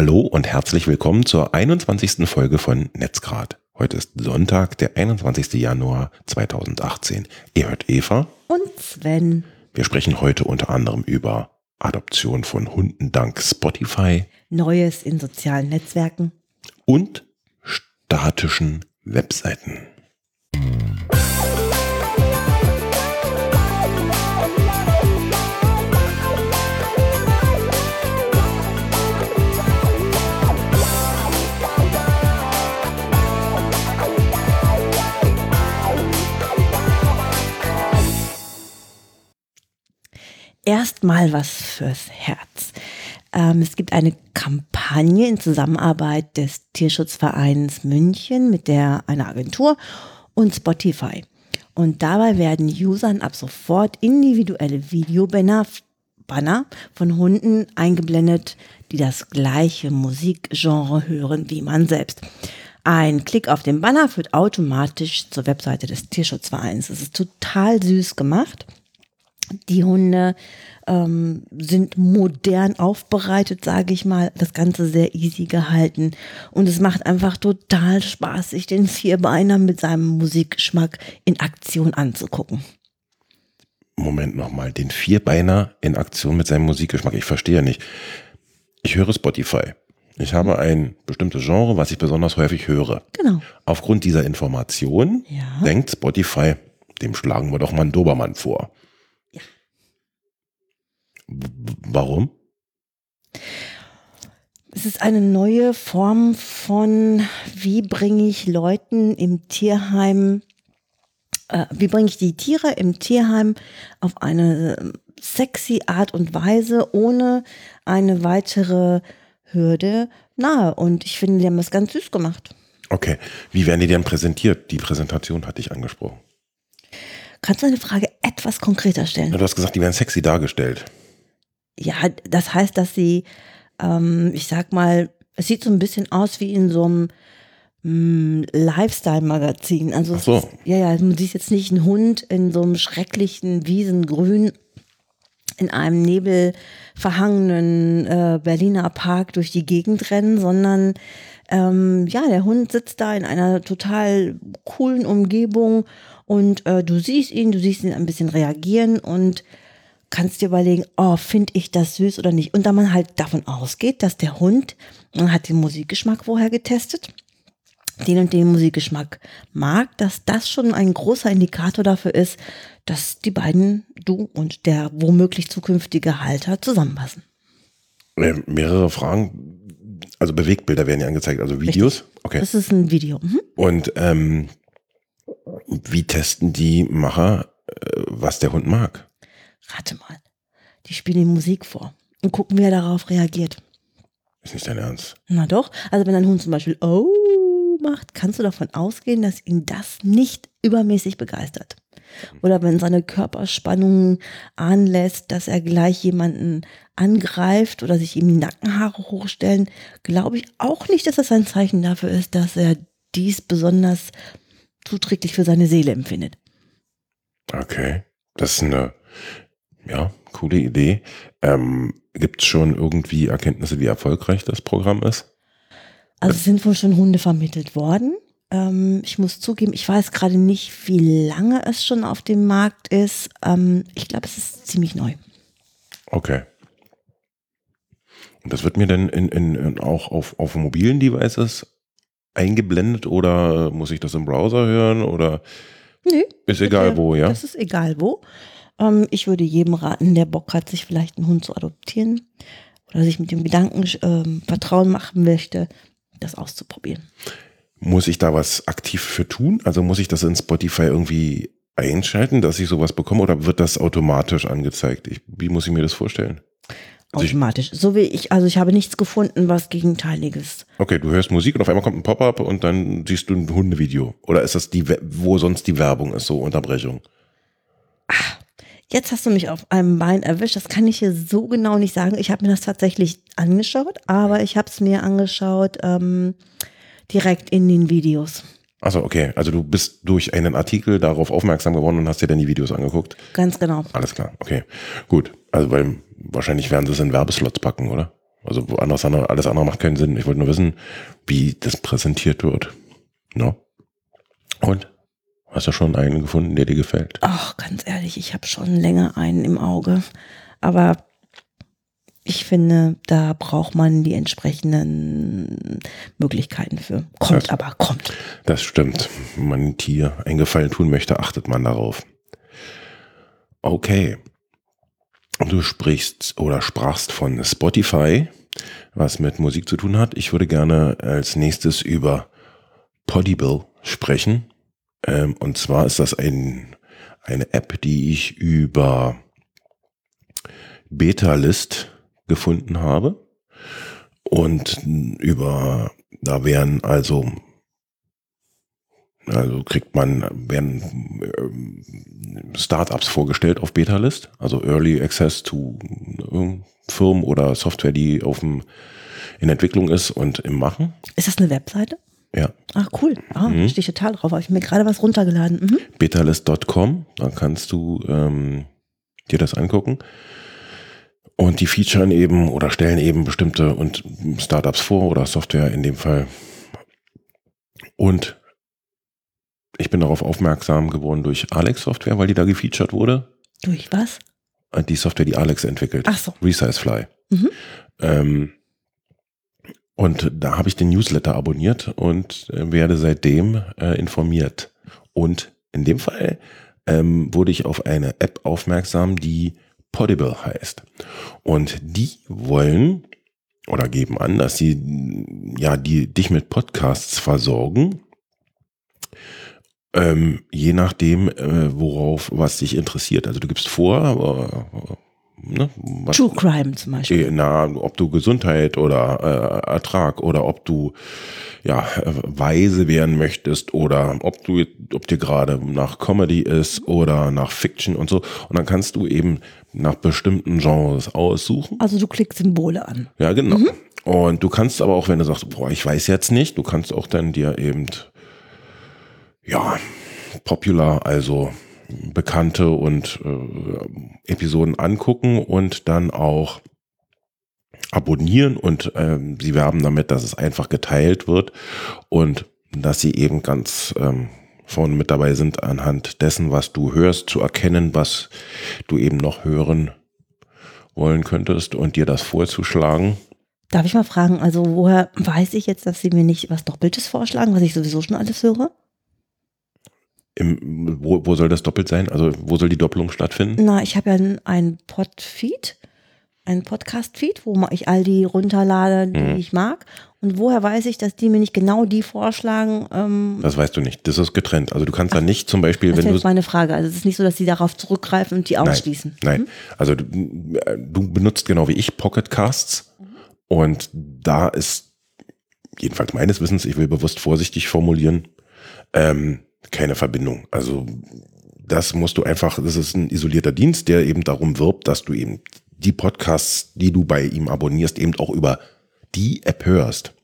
Hallo und herzlich willkommen zur 21. Folge von Netzgrad. Heute ist Sonntag, der 21. Januar 2018. Ihr hört Eva und Sven. Wir sprechen heute unter anderem über Adoption von Hunden dank Spotify, Neues in sozialen Netzwerken und statischen Webseiten. Erstmal was fürs Herz. Ähm, es gibt eine Kampagne in Zusammenarbeit des Tierschutzvereins München mit der einer Agentur und Spotify. Und dabei werden Usern ab sofort individuelle Videobanner Banner von Hunden eingeblendet, die das gleiche Musikgenre hören wie man selbst. Ein Klick auf den Banner führt automatisch zur Webseite des Tierschutzvereins. Es ist total süß gemacht. Die Hunde ähm, sind modern aufbereitet, sage ich mal. Das Ganze sehr easy gehalten. Und es macht einfach total Spaß, sich den Vierbeiner mit seinem Musikgeschmack in Aktion anzugucken. Moment nochmal, den Vierbeiner in Aktion mit seinem Musikgeschmack. Ich verstehe nicht. Ich höre Spotify. Ich habe ein bestimmtes Genre, was ich besonders häufig höre. Genau. Aufgrund dieser Information Ja. denkt Spotify, dem schlagen wir doch mal einen Dobermann vor. Ja. Warum? Es ist eine neue Form von, wie bringe ich Leuten im Tierheim, äh, wie bringe ich die Tiere im Tierheim auf eine äh, sexy Art und Weise, ohne eine weitere Hürde nahe. Und ich finde, die haben das ganz süß gemacht. Okay, wie werden die denn präsentiert? Die Präsentation hatte ich angesprochen. Kannst du eine Frage etwas konkreter stellen? Du hast gesagt, die werden sexy dargestellt. Ja, das heißt, dass sie, ähm, ich sag mal, es sieht so ein bisschen aus wie in so einem mm, Lifestyle-Magazin. Also, so. ist, ja, ja, du siehst jetzt nicht einen Hund in so einem schrecklichen Wiesengrün in einem nebelverhangenen äh, Berliner Park durch die Gegend rennen, sondern ähm, ja, der Hund sitzt da in einer total coolen Umgebung und äh, du siehst ihn, du siehst ihn ein bisschen reagieren und kannst dir überlegen, oh, finde ich das süß oder nicht. Und da man halt davon ausgeht, dass der Hund, man hat den Musikgeschmack vorher getestet, den und den Musikgeschmack mag, dass das schon ein großer Indikator dafür ist, dass die beiden, du und der womöglich zukünftige Halter zusammenpassen. Äh, mehrere Fragen. Also Bewegtbilder werden ja angezeigt, also Videos. Okay. Das ist ein Video. Mhm. Und ähm, wie testen die Macher, äh, was der Hund mag? Rate mal. Die spielen ihm Musik vor und gucken, wie er darauf reagiert. Ist nicht dein Ernst. Na doch. Also wenn ein Hund zum Beispiel Oh macht, kannst du davon ausgehen, dass ihn das nicht übermäßig begeistert. Oder wenn seine Körperspannung anlässt, dass er gleich jemanden angreift oder sich ihm die Nackenhaare hochstellen, glaube ich auch nicht, dass das ein Zeichen dafür ist, dass er dies besonders zuträglich für seine Seele empfindet. Okay. Das ist eine, ja, coole Idee. Ähm, Gibt es schon irgendwie Erkenntnisse, wie erfolgreich das Programm ist? Also es sind wohl schon Hunde vermittelt worden. Ähm, ich muss zugeben, ich weiß gerade nicht, wie lange es schon auf dem Markt ist. Ähm, ich glaube, es ist ziemlich neu. Okay. Und das wird mir dann in, in, in auch auf, auf mobilen Devices eingeblendet oder muss ich das im Browser hören oder Nö. ist egal Bitte, wo, ja? Das ist egal wo. Ähm, ich würde jedem raten, der Bock hat, sich vielleicht einen Hund zu adoptieren oder sich mit dem Gedanken ähm, Vertrauen machen möchte, das auszuprobieren. Muss ich da was aktiv für tun? Also muss ich das in Spotify irgendwie einschalten, dass ich sowas bekomme oder wird das automatisch angezeigt? Ich, wie muss ich mir das vorstellen? Also ich- Automatisch. So wie ich, also ich habe nichts gefunden, was Gegenteiliges. Okay, du hörst Musik und auf einmal kommt ein Pop-up und dann siehst du ein Hundevideo. Oder ist das die, wo sonst die Werbung ist, so Unterbrechung? Jetzt hast du mich auf einem Bein erwischt. Das kann ich hier so genau nicht sagen. Ich habe mir das tatsächlich angeschaut, aber ich habe es mir angeschaut ähm, direkt in den Videos. Also okay, also du bist durch einen Artikel darauf aufmerksam geworden und hast dir dann die Videos angeguckt. Ganz genau. Alles klar, okay. Gut, also weil wahrscheinlich werden sie es in Werbeslots packen, oder? Also woanders andere, alles andere macht keinen Sinn. Ich wollte nur wissen, wie das präsentiert wird. No. Und? Hast du schon einen gefunden, der dir gefällt? Ach, ganz ehrlich, ich habe schon länger einen im Auge. Aber ich finde, da braucht man die entsprechenden Möglichkeiten für. Kommt Das- aber, kommt. Das stimmt. Wenn man ein Tier einen Gefallen tun möchte, achtet man darauf. Okay. Du sprichst oder sprachst von Spotify, was mit Musik zu tun hat. Ich würde gerne als nächstes über Podible sprechen. Ähm, und zwar ist das ein, eine App, die ich über Betalist gefunden habe. Und über, da wären also also kriegt man, werden ähm, Startups vorgestellt auf Betalist, also Early Access to äh, Firmen oder Software, die auf dem, in Entwicklung ist und im Machen. Ist das eine Webseite? Ja, Ach, cool. Ah, Mhm. stehe ich total drauf. Habe ich mir gerade was runtergeladen. Mhm. betalist.com, da kannst du ähm, dir das angucken. Und die featuren eben oder stellen eben bestimmte und Startups vor oder Software in dem Fall. Und ich bin darauf aufmerksam geworden durch Alex Software, weil die da gefeatured wurde. Durch was? Äh, Die Software, die Alex entwickelt. Ach so. Resize Fly. Mhm. Ähm, und da habe ich den Newsletter abonniert und äh, werde seitdem äh, informiert. Und in dem Fall ähm, wurde ich auf eine App aufmerksam, die Podible heißt. Und die wollen oder geben an, dass sie ja die dich mit Podcasts versorgen. Ähm, je nachdem, äh, worauf was dich interessiert. Also du gibst vor, äh, ne, was, True Crime zum Beispiel. Eh, Na, ob du Gesundheit oder äh, Ertrag oder ob du ja weise werden möchtest oder ob du ob dir gerade nach Comedy ist oder nach Fiction und so und dann kannst du eben nach bestimmten Genres aussuchen. Also du klickst Symbole an. Ja, genau. Und du kannst aber auch, wenn du sagst, boah, ich weiß jetzt nicht, du kannst auch dann dir eben ja popular, also bekannte und äh, Episoden angucken und dann auch abonnieren und ähm, sie werben damit, dass es einfach geteilt wird und dass sie eben ganz ähm, vorne mit dabei sind, anhand dessen, was du hörst, zu erkennen, was du eben noch hören wollen könntest und dir das vorzuschlagen. Darf ich mal fragen, also woher weiß ich jetzt, dass sie mir nicht was Doppeltes vorschlagen, was ich sowieso schon alles höre? Im, wo, wo soll das doppelt sein? Also wo soll die Doppelung stattfinden? Na, ich habe ja ein- ein Podfeed, ein Podcast-Feed, wo ich all die runterlade, die Mhm. ich mag. Und woher weiß ich, dass die mir nicht genau die vorschlagen? Ähm, Das weißt du nicht. Das ist getrennt. Also du kannst da nicht zum Beispiel, das wenn ist du jetzt meine Frage. Also es ist nicht so, dass sie darauf zurückgreifen und die ausschließen. Nein, nein. also du, du benutzt genau wie ich Pocket Casts und da ist jedenfalls meines Wissens, ich will bewusst vorsichtig formulieren, ähm, keine Verbindung. Also das musst du einfach, das ist ein isolierter Dienst, der eben darum wirbt, dass du eben die Podcasts, die du bei ihm abonnierst, eben auch über die App hörst.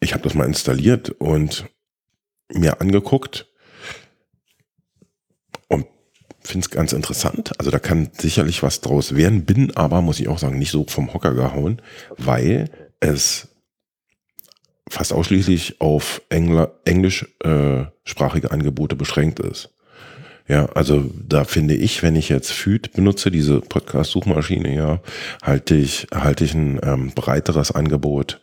Ich habe das mal installiert und mir angeguckt und finde es ganz interessant. Also da kann sicherlich was draus werden, bin aber, muss ich auch sagen, nicht so vom Hocker gehauen, weil es fast ausschließlich auf Engl englischsprachige Angebote beschränkt ist. Ja, also da finde ich, wenn ich jetzt Feed benutze, diese Podcast-Suchmaschine, ja, halte ich, halte ich ein ähm, breiteres Angebot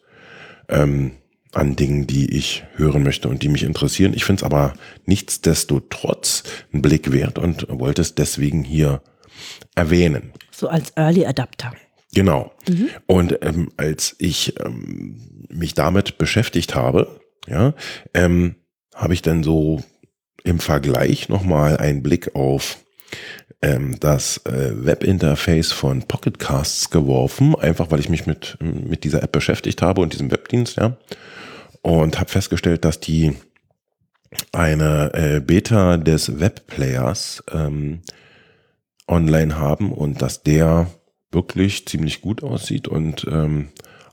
ähm, an Dingen, die ich hören möchte und die mich interessieren. Ich finde es aber nichtsdestotrotz einen Blick wert und wollte es deswegen hier erwähnen. So als Early Adapter. Genau. Und ähm, als ich ähm, mich damit beschäftigt habe, ja, ähm, habe ich dann so im Vergleich nochmal einen Blick auf ähm, das äh, Webinterface von Pocket Casts geworfen, einfach weil ich mich mit, mit dieser App beschäftigt habe und diesem Webdienst, ja. Und habe festgestellt, dass die eine äh, Beta des Webplayers ähm, online haben und dass der wirklich ziemlich gut aussieht und ähm,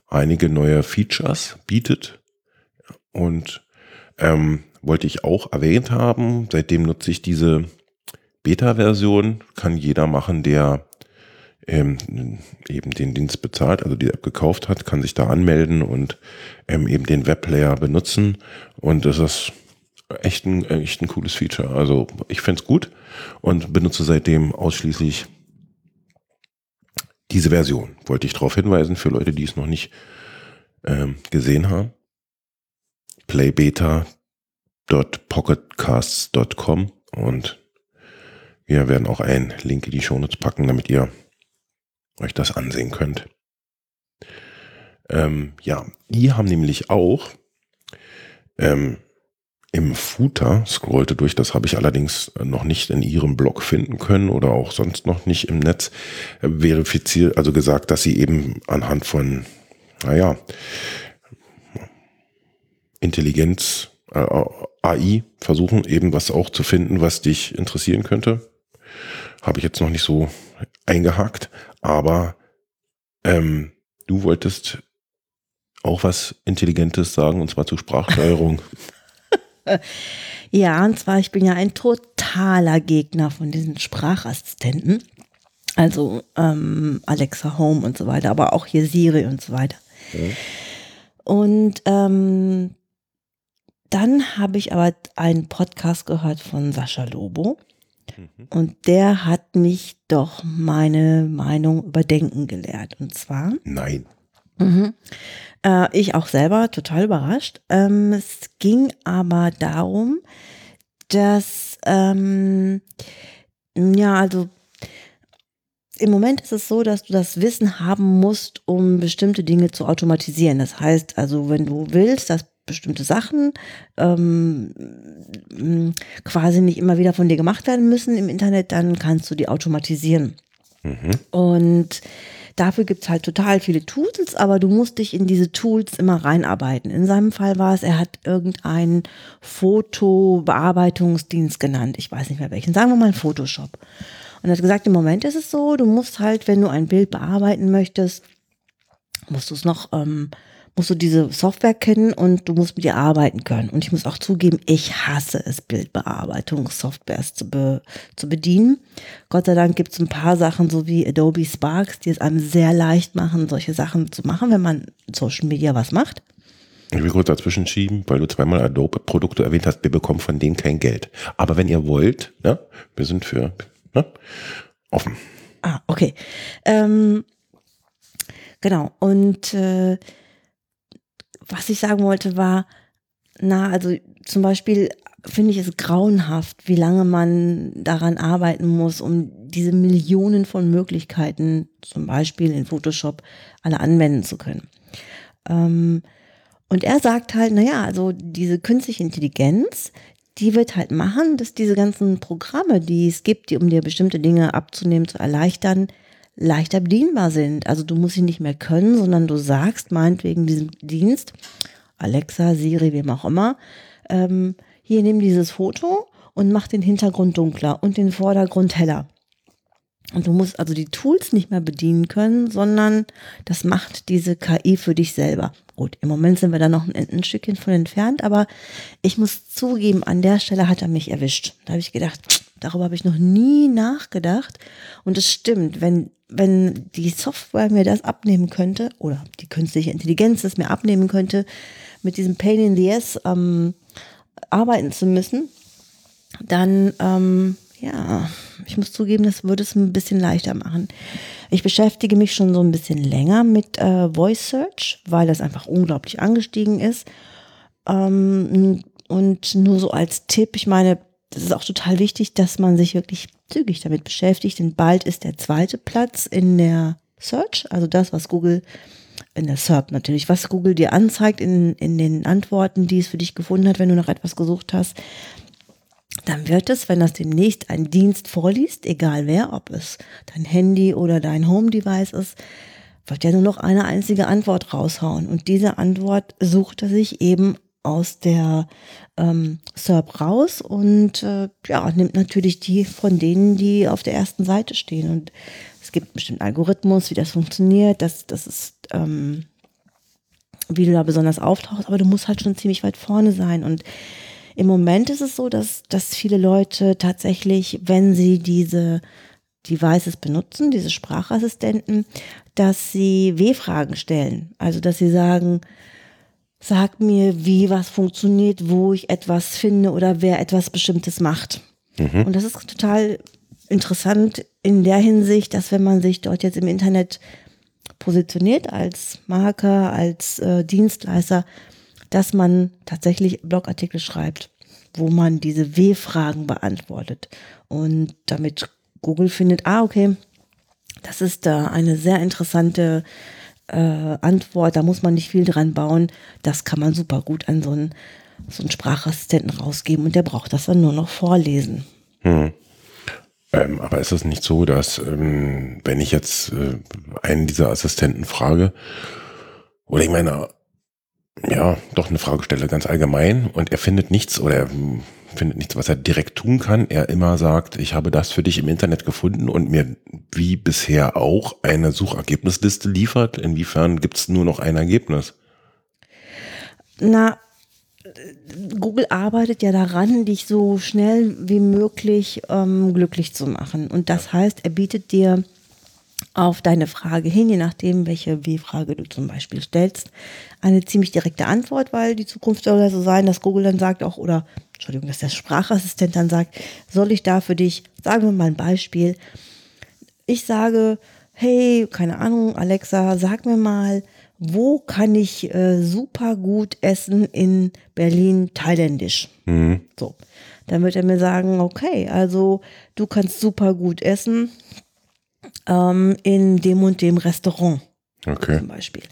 einige neue Features bietet. Und ähm, wollte ich auch erwähnt haben, seitdem nutze ich diese Beta-Version, kann jeder machen, der ähm, eben den Dienst bezahlt, also die App gekauft hat, kann sich da anmelden und ähm, eben den Webplayer benutzen. Und das ist echt ein, echt ein cooles Feature. Also ich find's gut und benutze seitdem ausschließlich diese Version. Wollte ich darauf hinweisen für Leute, die es noch nicht ähm, gesehen haben. playbeta.pocketcasts.com und wir werden auch einen Link in die Shownotes packen, damit ihr euch das ansehen könnt. Ähm, ja, die haben nämlich auch ähm, im Footer, scrollte durch, das habe ich allerdings noch nicht in ihrem Blog finden können oder auch sonst noch nicht im Netz, äh, verifiziert, also gesagt, dass sie eben anhand von, naja, Intelligenz, äh, AI versuchen, eben was auch zu finden, was dich interessieren könnte. Habe ich jetzt noch nicht so eingehakt, aber ähm, du wolltest auch was Intelligentes sagen, und zwar zu Sprachsteuerung. ja, und zwar, ich bin ja ein totaler Gegner von diesen Sprachassistenten. Also ähm, Alexa Home und so weiter, aber auch hier Siri und so weiter. Okay. Und ähm, dann habe ich aber einen Podcast gehört von Sascha Lobo. Mhm. Und der hat mich doch meine Meinung überdenken gelehrt. Und zwar. Nein. Mhm. Äh, ich auch selber total überrascht. Ähm, es ging aber darum, dass, ähm, ja, also im Moment ist es so, dass du das Wissen haben musst, um bestimmte Dinge zu automatisieren. Das heißt also, wenn du willst, dass bestimmte Sachen ähm, quasi nicht immer wieder von dir gemacht werden müssen im Internet, dann kannst du die automatisieren. Mhm. Und dafür gibt es halt total viele Tools, aber du musst dich in diese Tools immer reinarbeiten. In seinem Fall war es, er hat irgendeinen Fotobearbeitungsdienst genannt. Ich weiß nicht mehr welchen. Sagen wir mal Photoshop. Und er hat gesagt, im Moment ist es so, du musst halt, wenn du ein Bild bearbeiten möchtest, musst du es noch ähm, musst du diese Software kennen und du musst mit ihr arbeiten können. Und ich muss auch zugeben, ich hasse es, Bildbearbeitungssoftwares zu, be, zu bedienen. Gott sei Dank gibt es ein paar Sachen, so wie Adobe Sparks, die es einem sehr leicht machen, solche Sachen zu machen, wenn man in Social Media was macht. Ich will kurz dazwischen schieben, weil du zweimal Adobe-Produkte erwähnt hast, wir bekommen von denen kein Geld. Aber wenn ihr wollt, ne, wir sind für ne, offen. Ah, okay. Ähm, genau. Und äh, was ich sagen wollte war, na, also zum Beispiel finde ich es grauenhaft, wie lange man daran arbeiten muss, um diese Millionen von Möglichkeiten, zum Beispiel in Photoshop, alle anwenden zu können. Ähm, und er sagt halt, naja, also diese künstliche Intelligenz, die wird halt machen, dass diese ganzen Programme, die es gibt, die, um dir bestimmte Dinge abzunehmen, zu erleichtern, leichter bedienbar sind. Also du musst sie nicht mehr können, sondern du sagst meinetwegen diesem Dienst, Alexa, Siri, wem auch immer, ähm, hier nimm dieses Foto und mach den Hintergrund dunkler und den Vordergrund heller. Und du musst also die Tools nicht mehr bedienen können, sondern das macht diese KI für dich selber. Gut, im Moment sind wir da noch ein, ein Stückchen von entfernt, aber ich muss zugeben, an der Stelle hat er mich erwischt. Da habe ich gedacht, darüber habe ich noch nie nachgedacht. Und es stimmt, wenn wenn die Software mir das abnehmen könnte oder die künstliche Intelligenz das mir abnehmen könnte, mit diesem Pain in the Ass ähm, arbeiten zu müssen, dann ähm, ja, ich muss zugeben, das würde es ein bisschen leichter machen. Ich beschäftige mich schon so ein bisschen länger mit äh, Voice Search, weil das einfach unglaublich angestiegen ist. Ähm, und nur so als Tipp, ich meine, das ist auch total wichtig, dass man sich wirklich zügig damit beschäftigt, denn bald ist der zweite Platz in der Search, also das, was Google in der SERP natürlich, was Google dir anzeigt in, in den Antworten, die es für dich gefunden hat, wenn du nach etwas gesucht hast, dann wird es, wenn das demnächst ein Dienst vorliest, egal wer, ob es dein Handy oder dein Home-Device ist, wird ja nur noch eine einzige Antwort raushauen. Und diese Antwort sucht er sich eben aus der ähm, SERP raus und äh, ja, nimmt natürlich die von denen, die auf der ersten Seite stehen. Und es gibt einen bestimmten Algorithmus, wie das funktioniert, das, das ist, ähm, wie du da besonders auftauchst, aber du musst halt schon ziemlich weit vorne sein. Und im Moment ist es so, dass, dass viele Leute tatsächlich, wenn sie diese Devices benutzen, diese Sprachassistenten, dass sie W-Fragen stellen. Also, dass sie sagen, sag mir, wie was funktioniert, wo ich etwas finde oder wer etwas Bestimmtes macht. Mhm. Und das ist total interessant in der Hinsicht, dass wenn man sich dort jetzt im Internet positioniert als Marker, als äh, Dienstleister, dass man tatsächlich Blogartikel schreibt, wo man diese W-Fragen beantwortet. Und damit Google findet, ah, okay, das ist da eine sehr interessante äh, Antwort, da muss man nicht viel dran bauen. Das kann man super gut an so einen, so einen Sprachassistenten rausgeben und der braucht das dann nur noch vorlesen. Hm. Ähm, aber ist es nicht so, dass ähm, wenn ich jetzt äh, einen dieser Assistenten frage, oder ich meine, ja, doch eine Frage stelle, ganz allgemein, und er findet nichts oder er findet nichts, was er direkt tun kann. Er immer sagt, ich habe das für dich im Internet gefunden und mir wie bisher auch eine Suchergebnisliste liefert. Inwiefern gibt es nur noch ein Ergebnis? Na, Google arbeitet ja daran, dich so schnell wie möglich ähm, glücklich zu machen. Und das heißt, er bietet dir auf deine Frage hin, je nachdem, welche W-Frage du zum Beispiel stellst, eine ziemlich direkte Antwort, weil die Zukunft soll ja so sein, dass Google dann sagt auch, oder Entschuldigung, dass der Sprachassistent dann sagt, soll ich da für dich, sagen wir mal ein Beispiel, ich sage, hey, keine Ahnung, Alexa, sag mir mal, wo kann ich äh, super gut essen in Berlin thailändisch? Mhm. So. Dann wird er mir sagen, okay, also du kannst super gut essen ähm, in dem und dem Restaurant. Okay. Zum Beispiel.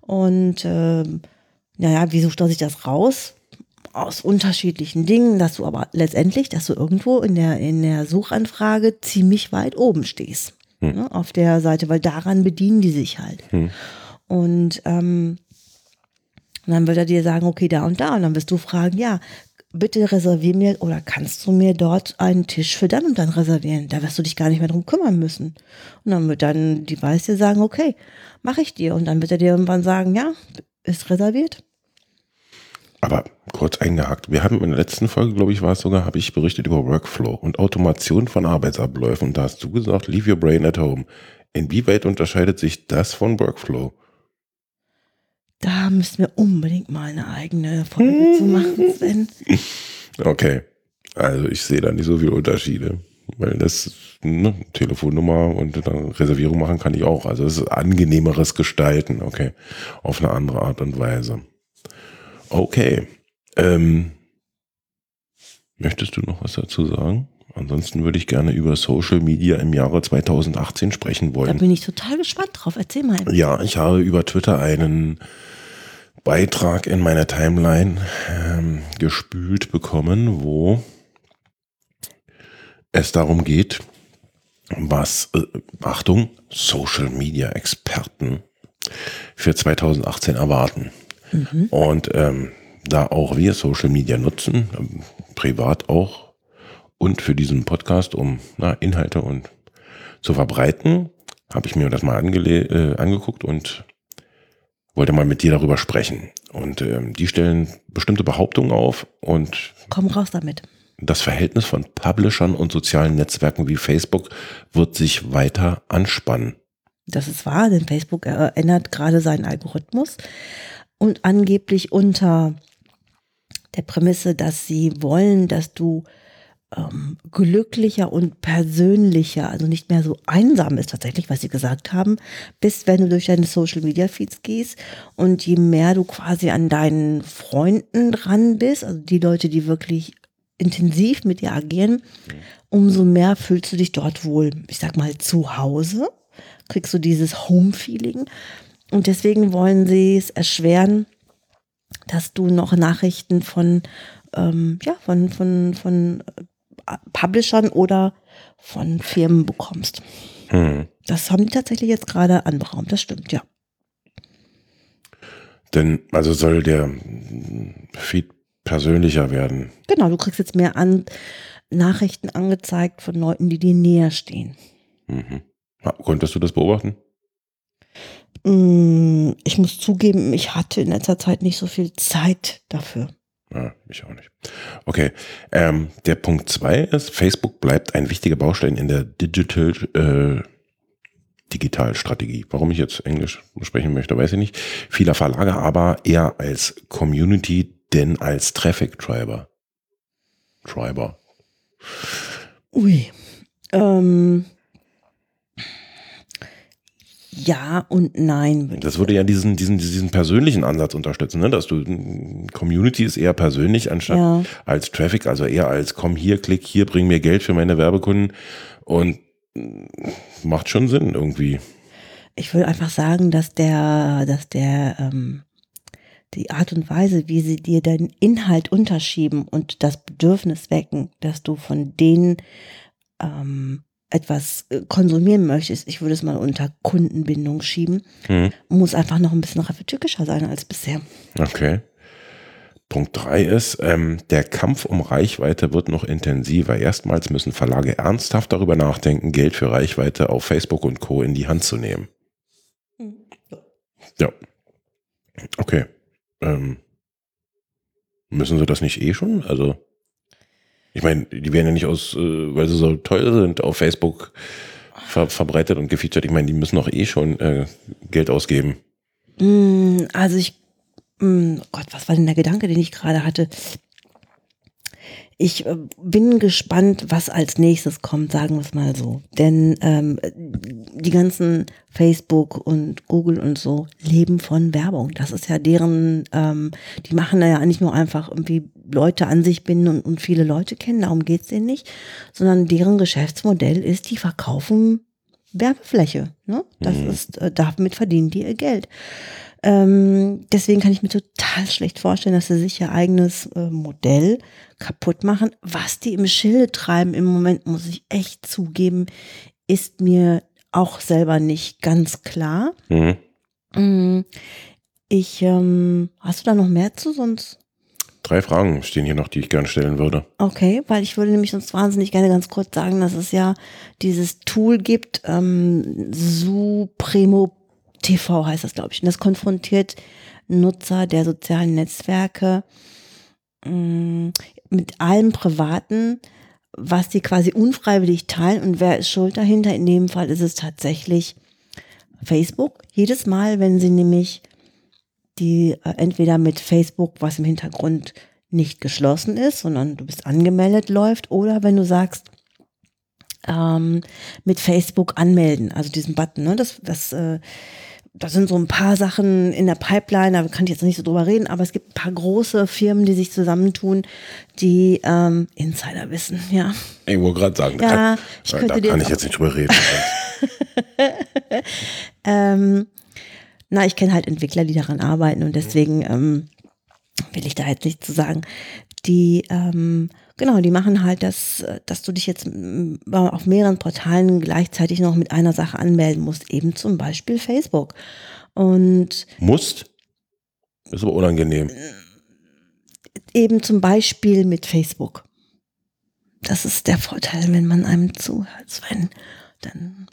Und ähm, naja, wie sucht er sich das raus? Aus unterschiedlichen Dingen, dass du aber letztendlich, dass du irgendwo in der, in der Suchanfrage ziemlich weit oben stehst. Hm. Ne, auf der Seite, weil daran bedienen die sich halt. Hm. Und ähm, dann wird er dir sagen, okay, da und da. Und dann wirst du fragen, ja, bitte reservier mir oder kannst du mir dort einen Tisch für dann und dann reservieren? Da wirst du dich gar nicht mehr drum kümmern müssen. Und dann wird dann die Weiß dir sagen, okay, mache ich dir. Und dann wird er dir irgendwann sagen, ja, ist reserviert. Aber kurz eingehakt. Wir haben in der letzten Folge, glaube ich, war es sogar, habe ich berichtet über Workflow und Automation von Arbeitsabläufen. Und da hast du gesagt, leave your brain at home. Inwieweit unterscheidet sich das von Workflow? Da müssen wir unbedingt mal eine eigene Folge zu machen, Sven. Okay. Also ich sehe da nicht so viele Unterschiede. Weil das ne, Telefonnummer und dann Reservierung machen kann ich auch. Also es ist angenehmeres Gestalten, okay. Auf eine andere Art und Weise. Okay. Ähm, möchtest du noch was dazu sagen? Ansonsten würde ich gerne über Social Media im Jahre 2018 sprechen wollen. Da bin ich total gespannt drauf. Erzähl mal. Ja, ich habe über Twitter einen Beitrag in meiner Timeline ähm, gespült bekommen, wo es darum geht, was, äh, Achtung, Social Media Experten für 2018 erwarten. Mhm. Und ähm, da auch wir Social Media nutzen, ähm, privat auch und für diesen Podcast, um na, Inhalte und zu verbreiten, habe ich mir das mal äh, angeguckt und wollte mal mit dir darüber sprechen. Und ähm, die stellen bestimmte Behauptungen auf und. Komm raus damit. Das Verhältnis von Publishern und sozialen Netzwerken wie Facebook wird sich weiter anspannen. Das ist wahr, denn Facebook ändert gerade seinen Algorithmus und angeblich unter der Prämisse, dass sie wollen, dass du ähm, glücklicher und persönlicher, also nicht mehr so einsam ist tatsächlich, was sie gesagt haben, bist, wenn du durch deine Social Media Feeds gehst und je mehr du quasi an deinen Freunden dran bist, also die Leute, die wirklich intensiv mit dir agieren, umso mehr fühlst du dich dort wohl, ich sag mal, zu Hause, kriegst du dieses Home-Feeling. Und deswegen wollen sie es erschweren, dass du noch Nachrichten von ähm, ja, von, von, von Publishern oder von Firmen bekommst. Hm. Das haben die tatsächlich jetzt gerade anberaumt, das stimmt, ja. Denn, also soll der Feed persönlicher werden. Genau, du kriegst jetzt mehr an Nachrichten angezeigt von Leuten, die dir näher stehen. Mhm. Konntest du das beobachten? Mm, ich muss zugeben, ich hatte in letzter Zeit nicht so viel Zeit dafür. Ja, Ich auch nicht. Okay. Ähm, der Punkt zwei ist, Facebook bleibt ein wichtiger Baustein in der Digital äh, Digitalstrategie. Warum ich jetzt Englisch sprechen möchte, weiß ich nicht. Vieler Verlage aber eher als Community denn als Traffic Driver. Driver. Ui. Ähm, ja und nein. Das würde ja diesen, diesen, diesen persönlichen Ansatz unterstützen, ne? dass du Community ist eher persönlich anstatt ja. als Traffic, also eher als komm hier, klick hier, bring mir Geld für meine Werbekunden und macht schon Sinn irgendwie. Ich würde einfach sagen, dass der, dass der, ähm, die Art und Weise, wie sie dir deinen Inhalt unterschieben und das Bedürfnis wecken, dass du von denen ähm, etwas äh, konsumieren möchtest, ich würde es mal unter Kundenbindung schieben, mhm. muss einfach noch ein bisschen türkischer sein als bisher. Okay. Punkt drei ist, ähm, der Kampf um Reichweite wird noch intensiver. Erstmals müssen Verlage ernsthaft darüber nachdenken, Geld für Reichweite auf Facebook und Co. in die Hand zu nehmen. Mhm. Ja. Okay. Ähm, müssen sie das nicht eh schon? Also, ich meine, die werden ja nicht aus, äh, weil sie so teuer sind, auf Facebook ver verbreitet und gefeatured. Ich meine, die müssen doch eh schon äh, Geld ausgeben. Mm, also ich Mm, oh Gott, was war denn der Gedanke, den ich gerade hatte? Ich äh, bin gespannt, was als nächstes kommt, sagen wir es mal so. Denn ähm, die ganzen Facebook und Google und so leben von Werbung. Das ist ja deren, ähm, die machen da ja nicht nur einfach irgendwie Leute an sich binden und, und viele Leute kennen, darum geht's denen nicht, sondern deren Geschäftsmodell ist, die verkaufen Werbefläche. Ne? Das mhm. ist, äh, damit verdienen die ihr Geld. Ähm, deswegen kann ich mir total schlecht vorstellen, dass sie sich ihr eigenes äh, Modell kaputt machen. Was die im Schilde treiben im Moment, muss ich echt zugeben, ist mir auch selber nicht ganz klar. Mhm. Mm, ich, ähm, hast du da noch mehr zu sonst? Drei Fragen stehen hier noch, die ich gerne stellen würde. Okay, weil ich würde nämlich sonst wahnsinnig gerne ganz kurz sagen, dass es ja dieses Tool gibt, ähm, Supremo TV heißt das, glaube ich. Und das konfrontiert Nutzer der sozialen Netzwerke mm, mit allem Privaten, was die quasi unfreiwillig teilen und wer ist schuld dahinter. In dem Fall ist es tatsächlich Facebook. Jedes Mal, wenn sie nämlich die äh, entweder mit Facebook, was im Hintergrund nicht geschlossen ist, sondern du bist angemeldet, läuft, oder wenn du sagst, ähm, mit Facebook anmelden, also diesen Button, ne, das, das äh, da sind so ein paar Sachen in der Pipeline, da kann ich jetzt nicht so drüber reden, aber es gibt ein paar große Firmen, die sich zusammentun, die ähm, Insider wissen, ja. Ich wollte gerade sagen, ja, da, ich könnte da kann ich jetzt nicht drüber reden. ähm, na, ich kenne halt Entwickler, die daran arbeiten und deswegen ähm, will ich da jetzt nicht zu sagen. Die ähm, Genau, die machen halt das, dass du dich jetzt auf mehreren Portalen gleichzeitig noch mit einer Sache anmelden musst, eben zum Beispiel Facebook. Und musst? Ist aber unangenehm. Eben zum Beispiel mit Facebook. Das ist der Vorteil, wenn man einem zuhört, Sven. Dann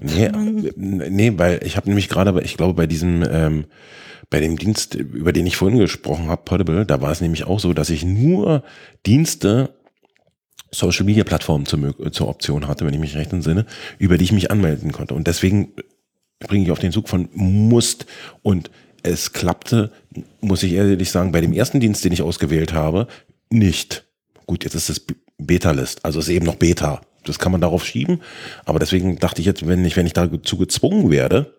Nee, nee, weil ich habe nämlich gerade, ich glaube, bei diesem ähm, bei dem Dienst, über den ich vorhin gesprochen habe, Portable, da war es nämlich auch so, dass ich nur Dienste, Social Media Plattformen zur, zur Option hatte, wenn ich mich recht entsinne, über die ich mich anmelden konnte. Und deswegen bringe ich auf den Zug von musst und es klappte, muss ich ehrlich sagen, bei dem ersten Dienst, den ich ausgewählt habe, nicht. Gut, jetzt ist es Beta-List, also ist eben noch Beta. Das kann man darauf schieben. Aber deswegen dachte ich jetzt, wenn ich, wenn ich dazu gezwungen werde,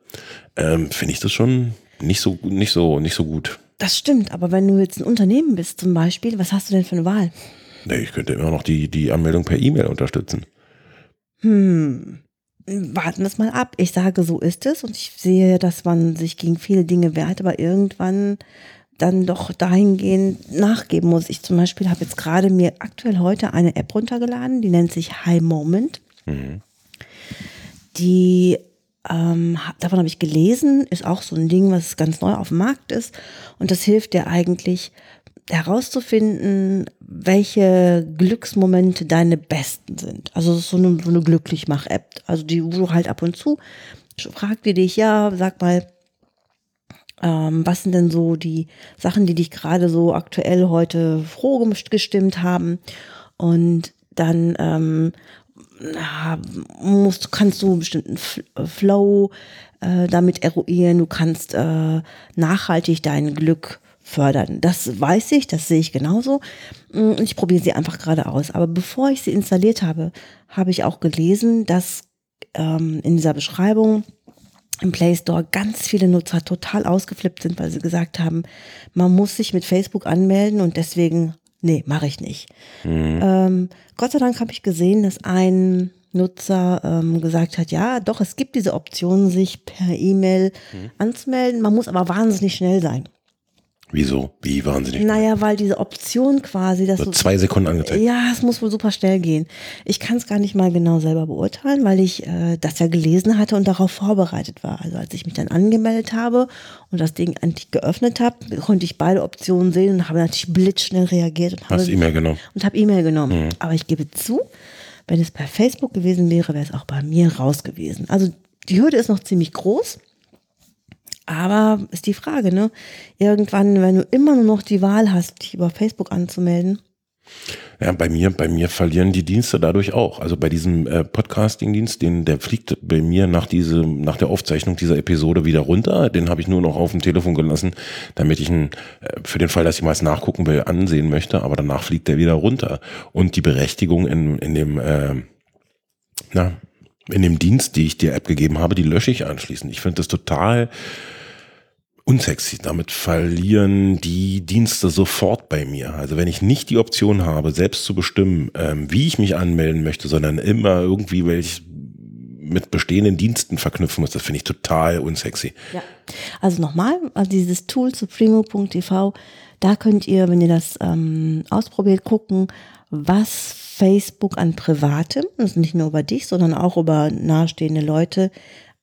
ähm, finde ich das schon nicht so, nicht so, nicht so gut. Das stimmt, aber wenn du jetzt ein Unternehmen bist zum Beispiel, was hast du denn für eine Wahl? Nee, ich könnte immer noch die, die Anmeldung per E-Mail unterstützen. Hm. Warten wir es mal ab. Ich sage, so ist es und ich sehe, dass man sich gegen viele Dinge wehrt, aber irgendwann dann doch dahingehend nachgeben muss. Ich zum Beispiel habe jetzt gerade mir aktuell heute eine App runtergeladen, die nennt sich High Moment. Mhm. Die ähm, davon habe ich gelesen, ist auch so ein Ding, was ganz neu auf dem Markt ist. Und das hilft dir eigentlich herauszufinden, welche Glücksmomente deine besten sind. Also so eine, so eine Glücklichmach-App. Also die, wo du halt ab und zu fragt die dich, ja, sag mal, ähm, was sind denn so die Sachen, die dich gerade so aktuell heute froh gestimmt haben. Und dann ähm, musst, kannst du einen bestimmten Flow äh, damit eruieren, du kannst äh, nachhaltig dein Glück fördern. Das weiß ich, das sehe ich genauso. Mm, ich probiere sie einfach gerade aus. Aber bevor ich sie installiert habe, habe ich auch gelesen, dass ähm, in dieser Beschreibung im Play Store ganz viele Nutzer total ausgeflippt sind, weil sie gesagt haben, man muss sich mit Facebook anmelden und deswegen, nee, mache ich nicht. Mhm. Ähm, Gott sei Dank habe ich gesehen, dass ein Nutzer ähm, gesagt hat, ja, doch, es gibt diese Option, sich per E-Mail mhm. anzumelden. Man muss aber wahnsinnig schnell sein. Wieso? Wie wahnsinnig? Naja, weil diese Option quasi, dass so zwei Sekunden angezeigt. Ja, es muss wohl super schnell gehen. Ich kann es gar nicht mal genau selber beurteilen, weil ich äh, das ja gelesen hatte und darauf vorbereitet war. Also als ich mich dann angemeldet habe und das Ding endlich geöffnet habe, konnte ich beide Optionen sehen und habe natürlich blitzschnell reagiert und habe E-Mail genommen. Und habe E-Mail genommen. Mhm. Aber ich gebe zu, wenn es bei Facebook gewesen wäre, wäre es auch bei mir raus gewesen. Also die Hürde ist noch ziemlich groß. Aber ist die Frage, ne? Irgendwann, wenn du immer nur noch die Wahl hast, dich über Facebook anzumelden. Ja, bei mir, bei mir verlieren die Dienste dadurch auch. Also bei diesem äh, Podcasting-Dienst, den, der fliegt bei mir nach diese, nach der Aufzeichnung dieser Episode wieder runter. Den habe ich nur noch auf dem Telefon gelassen, damit ich ihn äh, für den Fall, dass ich mal nachgucken will, ansehen möchte. Aber danach fliegt der wieder runter. Und die Berechtigung in, in dem, äh, na, in dem Dienst, die ich der App gegeben habe, die lösche ich anschließend. Ich finde das total unsexy. Damit verlieren die Dienste sofort bei mir. Also wenn ich nicht die Option habe, selbst zu bestimmen, ähm, wie ich mich anmelden möchte, sondern immer irgendwie welch mit bestehenden Diensten verknüpfen muss, das finde ich total unsexy. Ja. Also nochmal, also dieses Tool supremo.tv, da könnt ihr, wenn ihr das ähm, ausprobiert, gucken, was Facebook an Privatem, also nicht nur über dich, sondern auch über nahestehende Leute,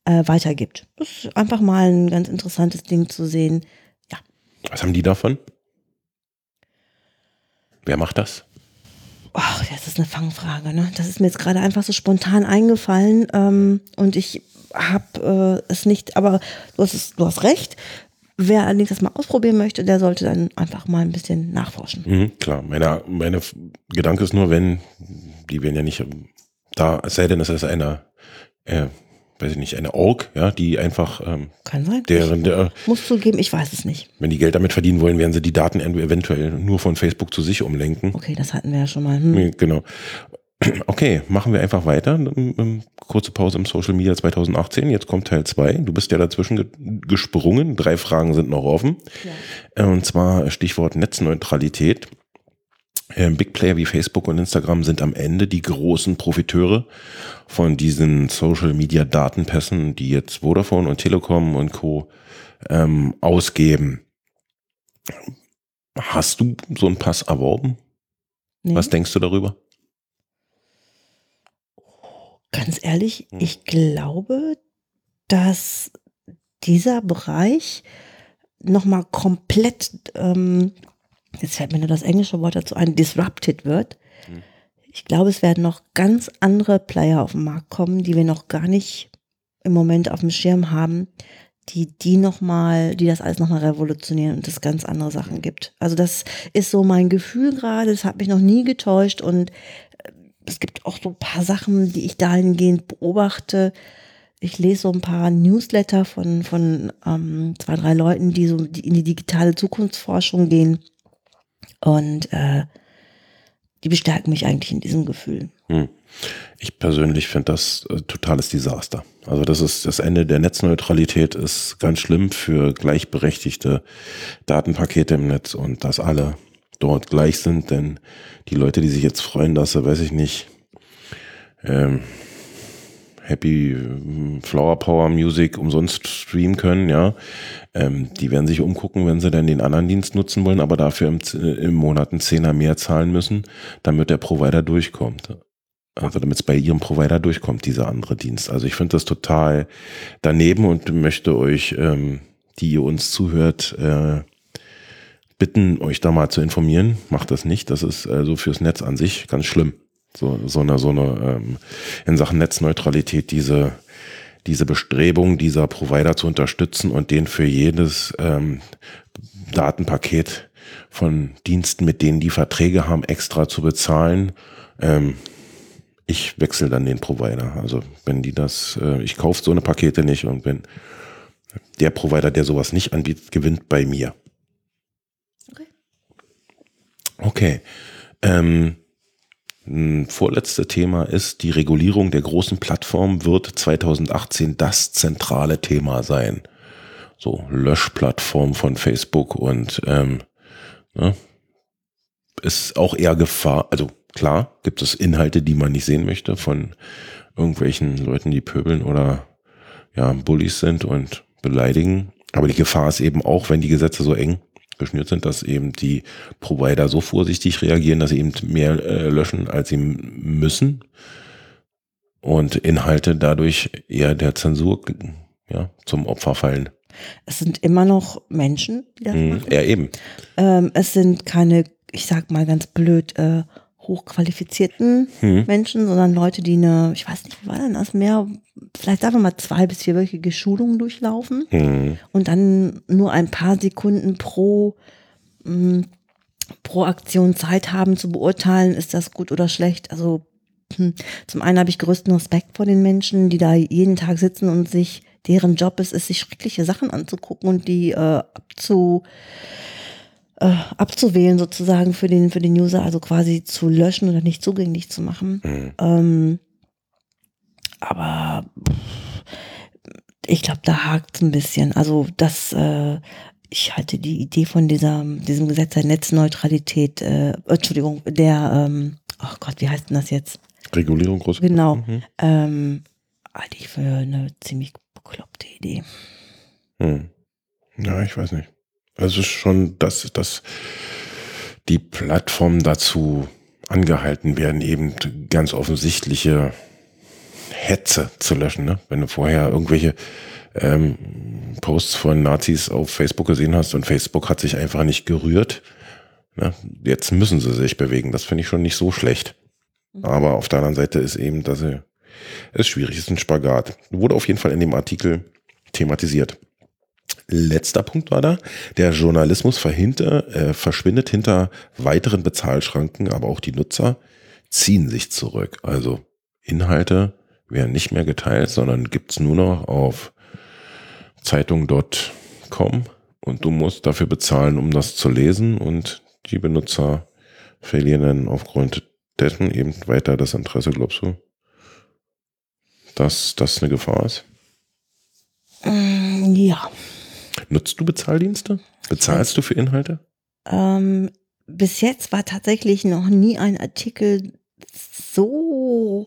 äh, weitergibt. Das ist einfach mal ein ganz interessantes Ding zu sehen. Ja. Was haben die davon? Wer macht das? Ach, das ist eine Fangfrage. Ne? Das ist mir jetzt gerade einfach so spontan eingefallen ähm, und ich habe äh, es nicht, aber du hast, du hast recht. Wer allerdings das mal ausprobieren möchte, der sollte dann einfach mal ein bisschen nachforschen. Mhm, klar, meine, meine Gedanke ist nur, wenn, die werden ja nicht da, es sei denn, es ist eine äh, weiß ich nicht, eine Org, ja, die einfach ähm, Kann sein. deren der, muss zugeben, ich weiß es nicht. Wenn die Geld damit verdienen wollen, werden sie die Daten eventuell nur von Facebook zu sich umlenken. Okay, das hatten wir ja schon mal. Hm. Genau. Okay, machen wir einfach weiter. Kurze Pause im Social Media 2018. Jetzt kommt Teil 2. Du bist ja dazwischen gesprungen. Drei Fragen sind noch offen. Ja. Und zwar Stichwort Netzneutralität. Ähm, Big Player wie Facebook und Instagram sind am Ende die großen Profiteure von diesen Social Media Datenpässen, die jetzt Vodafone und Telekom und Co. Ähm, ausgeben. Hast du so einen Pass erworben? Nee. Was denkst du darüber? Ganz ehrlich, hm. ich glaube, dass dieser Bereich nochmal komplett ähm, jetzt fällt mir nur das englische Wort dazu ein, disrupted wird. Ich glaube, es werden noch ganz andere Player auf den Markt kommen, die wir noch gar nicht im Moment auf dem Schirm haben, die die noch mal, die das alles noch mal revolutionieren und es ganz andere Sachen gibt. Also das ist so mein Gefühl gerade. Das hat mich noch nie getäuscht und äh, es gibt auch so ein paar Sachen, die ich dahingehend beobachte. Ich lese so ein paar Newsletter von von ähm, zwei drei Leuten, die so in die digitale Zukunftsforschung gehen und äh, die bestärken mich eigentlich in diesem Gefühl. Hm. Ich persönlich finde das äh, totales Desaster. Also das ist das Ende der Netzneutralität ist ganz schlimm für gleichberechtigte Datenpakete im Netz und dass alle dort gleich sind, denn die Leute, die sich jetzt freuen, dass sie, weiß ich nicht, ähm, Happy äh, Flower Power Music umsonst streamen können, ja. Ähm, die werden sich umgucken, wenn sie dann den anderen Dienst nutzen wollen, aber dafür im, im Monat einen Zehner mehr zahlen müssen, damit der Provider durchkommt. Also damit es bei ihrem Provider durchkommt, dieser andere Dienst. Also ich finde das total daneben und möchte euch, ähm, die ihr uns zuhört, äh, bitten, euch da mal zu informieren. Macht das nicht. Das ist äh, so fürs Netz an sich ganz schlimm so, so eine, so eine ähm, in Sachen Netzneutralität diese diese Bestrebung dieser Provider zu unterstützen und den für jedes ähm, Datenpaket von Diensten, mit denen die Verträge haben, extra zu bezahlen. Ähm, ich wechsle dann den Provider. Also wenn die das, äh, ich kaufe so eine Pakete nicht und wenn der Provider, der sowas nicht anbietet, gewinnt bei mir. Okay. Okay. Ähm, vorletzte Thema ist, die Regulierung der großen Plattformen wird 2018 das zentrale Thema sein. So Löschplattform von Facebook und ähm, ne, ist auch eher Gefahr, also klar, gibt es Inhalte, die man nicht sehen möchte von irgendwelchen Leuten, die pöbeln oder ja, Bullies sind und beleidigen. Aber die Gefahr ist eben auch, wenn die Gesetze so eng geschnürt sind, dass eben die Provider so vorsichtig reagieren, dass sie eben mehr äh, löschen, als sie müssen und Inhalte dadurch eher der Zensur ja, zum Opfer fallen. Es sind immer noch Menschen, die das hm, machen. Ja, eben. Ähm, es sind keine, ich sag mal ganz blöd, äh, hochqualifizierten hm. Menschen, sondern Leute, die eine, ich weiß nicht, wie war denn das, mehr, vielleicht sagen wir mal zwei bis vierwöchige Schulungen durchlaufen hm. und dann nur ein paar Sekunden pro, mh, mm, pro Aktion Zeit haben zu beurteilen, ist das gut oder schlecht. Also hm, zum einen habe ich größten Respekt vor den Menschen, die da jeden Tag sitzen und sich, deren Job ist, ist sich schreckliche Sachen anzugucken und die äh, abzu äh, abzuwählen sozusagen für den, für den User, also quasi zu löschen oder nicht zugänglich zu machen. Mhm. Ähm, aber ich glaube, da hakt es ein bisschen. Also das, äh, ich halte die Idee von dieser, diesem Gesetz der Netzneutralität, äh, Entschuldigung, der, ähm, oh Gott, wie heißt denn das jetzt? Regulierung groß. Genau. Mhm. Ähm, halte ich für eine ziemlich bekloppte Idee. Hm. Ja, ich weiß nicht. Also schon, dass, dass die Plattformen dazu angehalten werden, eben ganz offensichtliche Hetze zu löschen. Ne? Wenn du vorher irgendwelche ähm, Posts von Nazis auf Facebook gesehen hast und Facebook hat sich einfach nicht gerührt, ne? jetzt müssen sie sich bewegen. Das finde ich schon nicht so schlecht. Mhm. Aber auf der anderen Seite ist eben, dass es ist schwierig, ist ein Spagat. Wurde auf jeden Fall in dem Artikel thematisiert letzter Punkt war da, der Journalismus verhinter, äh, verschwindet hinter weiteren Bezahlschranken, aber auch die Nutzer ziehen sich zurück. Also Inhalte werden nicht mehr geteilt, sondern gibt's nur noch auf zeitung.com und du musst dafür bezahlen, um das zu lesen und die Benutzer verlieren dann aufgrund dessen eben weiter das Interesse, glaubst du, dass das eine Gefahr ist? Mm, ja. Nutzt du Bezahldienste? Bezahlst du für Inhalte? Ähm, bis jetzt war tatsächlich noch nie ein Artikel so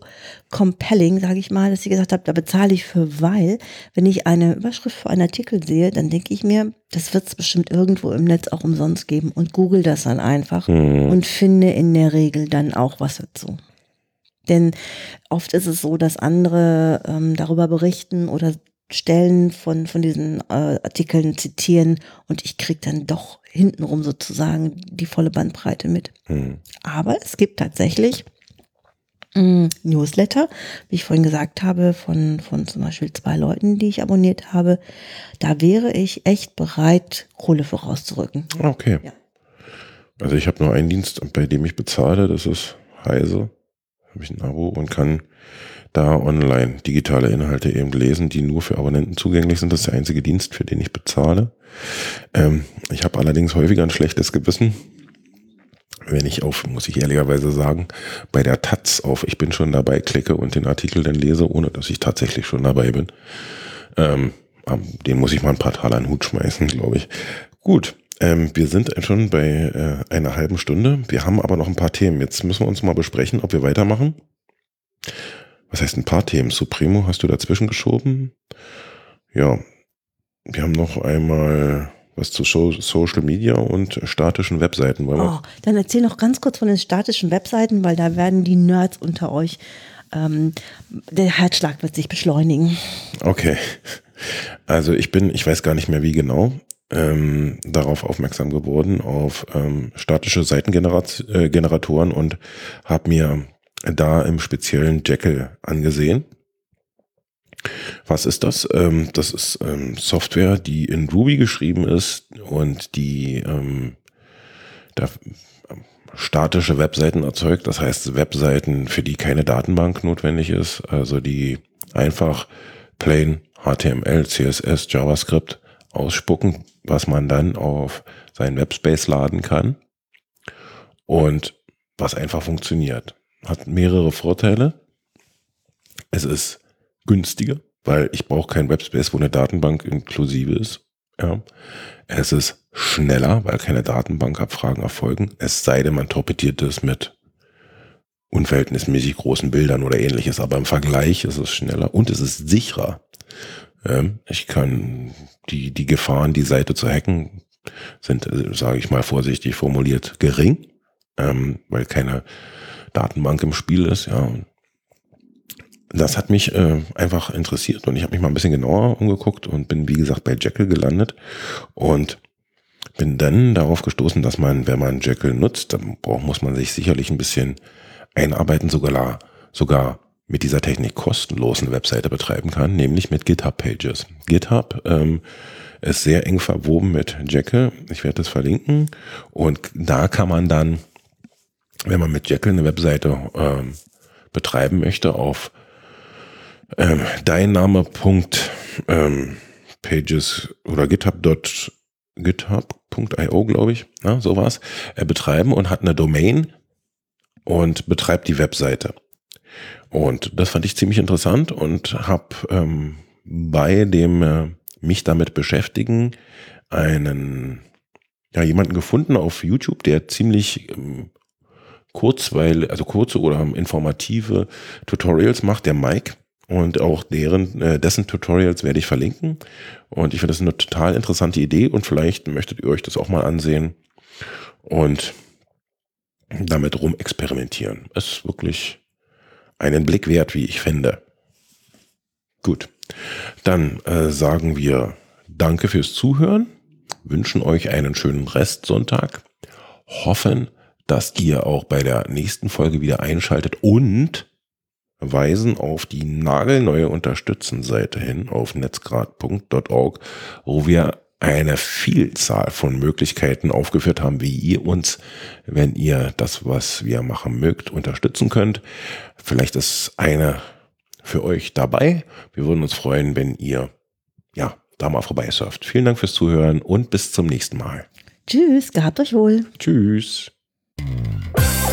compelling, sage ich mal, dass ich gesagt habe, da bezahle ich für, weil, wenn ich eine Überschrift für einen Artikel sehe, dann denke ich mir, das wird es bestimmt irgendwo im Netz auch umsonst geben und google das dann einfach hm. und finde in der Regel dann auch was dazu. Denn oft ist es so, dass andere ähm, darüber berichten oder Stellen von, von diesen äh, Artikeln zitieren und ich kriege dann doch hintenrum sozusagen die volle Bandbreite mit. Mhm. Aber es gibt tatsächlich mh, mm, Newsletter, wie ich vorhin gesagt habe, von, von zum Beispiel zwei Leuten, die ich abonniert habe. Da wäre ich echt bereit, Kohle vorauszurücken. Okay. Ja. Also ich habe nur einen Dienst, bei dem ich bezahle, das ist Heise. Habe ich ein Abo und kann da online digitale Inhalte eben lesen, die nur für Abonnenten zugänglich sind. Das ist der einzige Dienst, für den ich bezahle. Ähm, ich habe allerdings häufiger ein schlechtes Gewissen, wenn ich auf, muss ich ehrlicherweise sagen, bei der Taz auf Ich bin schon dabei klicke und den Artikel dann lese, ohne dass ich tatsächlich schon dabei bin. Ähm, den muss ich mal ein paar Taler in den Hut schmeißen, glaube ich. Gut, ähm, wir sind schon bei äh, einer halben Stunde. Wir haben aber noch ein paar Themen. Jetzt müssen wir uns mal besprechen, ob wir weitermachen was heißt ein paar Themen? Supremo hast du dazwischen geschoben. Ja, wir haben noch einmal was zu Social Media und statischen Webseiten. Wollen? Oh, dann erzähl noch ganz kurz von den statischen Webseiten, weil da werden die Nerds unter euch, ähm, der Herzschlag wird sich beschleunigen. Okay. Also ich bin, ich weiß gar nicht mehr wie genau, ähm, darauf aufmerksam geworden, auf ähm, statische Seitengeneratoren äh, und habe mir da im speziellen Jekyll angesehen. Was ist das? Ähm, das ist ähm, Software, die in Ruby geschrieben ist und die ähm, da, statische Webseiten erzeugt. Das heißt Webseiten, für die keine Datenbank notwendig ist, also die einfach plain HTML, CSS, JavaScript ausspucken, was man dann auf seinen Webspace laden kann und was einfach funktioniert. Hat mehrere Vorteile. Es ist günstiger, weil ich brauche keinen Webspace, wo eine Datenbank inklusive ist. Ja. Es ist schneller, weil keine Datenbankabfragen erfolgen. Es sei denn, man torpediert es mit unverhältnismäßig großen Bildern oder ähnliches. Aber im Vergleich ist es schneller und es ist sicherer. Ich kann die, die Gefahren, die Seite zu hacken, sind, äh, sage ich mal vorsichtig formuliert, gering, ähm, weil keine Datenbank im Spiel ist. Ja, das hat mich äh, einfach interessiert und ich habe mich mal ein bisschen genauer umgeguckt und bin, wie gesagt, bei Jekyll gelandet und bin dann darauf gestoßen, dass man, wenn man Jekyll nutzt, dann braucht, muss man sich sicherlich ein bisschen einarbeiten, sogar, sogar mit dieser Technik kostenlos eine Webseite betreiben kann, nämlich mit GitHub Pages. GitHub ähm, ist sehr eng verwoben mit Jekyll. Ich werde das verlinken. Und da kann man dann, wenn man mit Jekyll eine Webseite ähm, betreiben möchte, auf ähm, dein Name. Ähm, oder GitHub. GitHub.io, glaube ich, ja, sowas, äh, betreiben und hat eine Domain und betreibt die Webseite. Und das fand ich ziemlich interessant und habe ähm, bei dem äh, mich damit beschäftigen einen ja jemanden gefunden auf YouTube, der ziemlich ähm, kurzweil, also kurze oder informative Tutorials macht, der Mike. Und auch deren, äh, dessen Tutorials werde ich verlinken. Und ich finde das eine total interessante Idee und vielleicht möchtet ihr euch das auch mal ansehen und damit rum experimentieren. Ist wirklich einen Blick wert, wie ich finde. Gut, dann äh, sagen wir Danke fürs Zuhören, wünschen euch einen schönen Restsonntag, hoffen, dass ihr auch bei der nächsten Folge wieder einschaltet und weisen auf die nagelneue Unterstützenseite hin auf netzgrad.org, wo wir eine Vielzahl von Möglichkeiten aufgeführt haben, wie ihr uns, wenn ihr das, was wir machen mögt, unterstützen könnt. Vielleicht ist eine für euch dabei. Wir würden uns freuen, wenn ihr ja da mal vorbei surft. Vielen Dank fürs Zuhören und bis zum nächsten Mal. Tschüss, gehabt euch wohl. Tschüss. Thank you.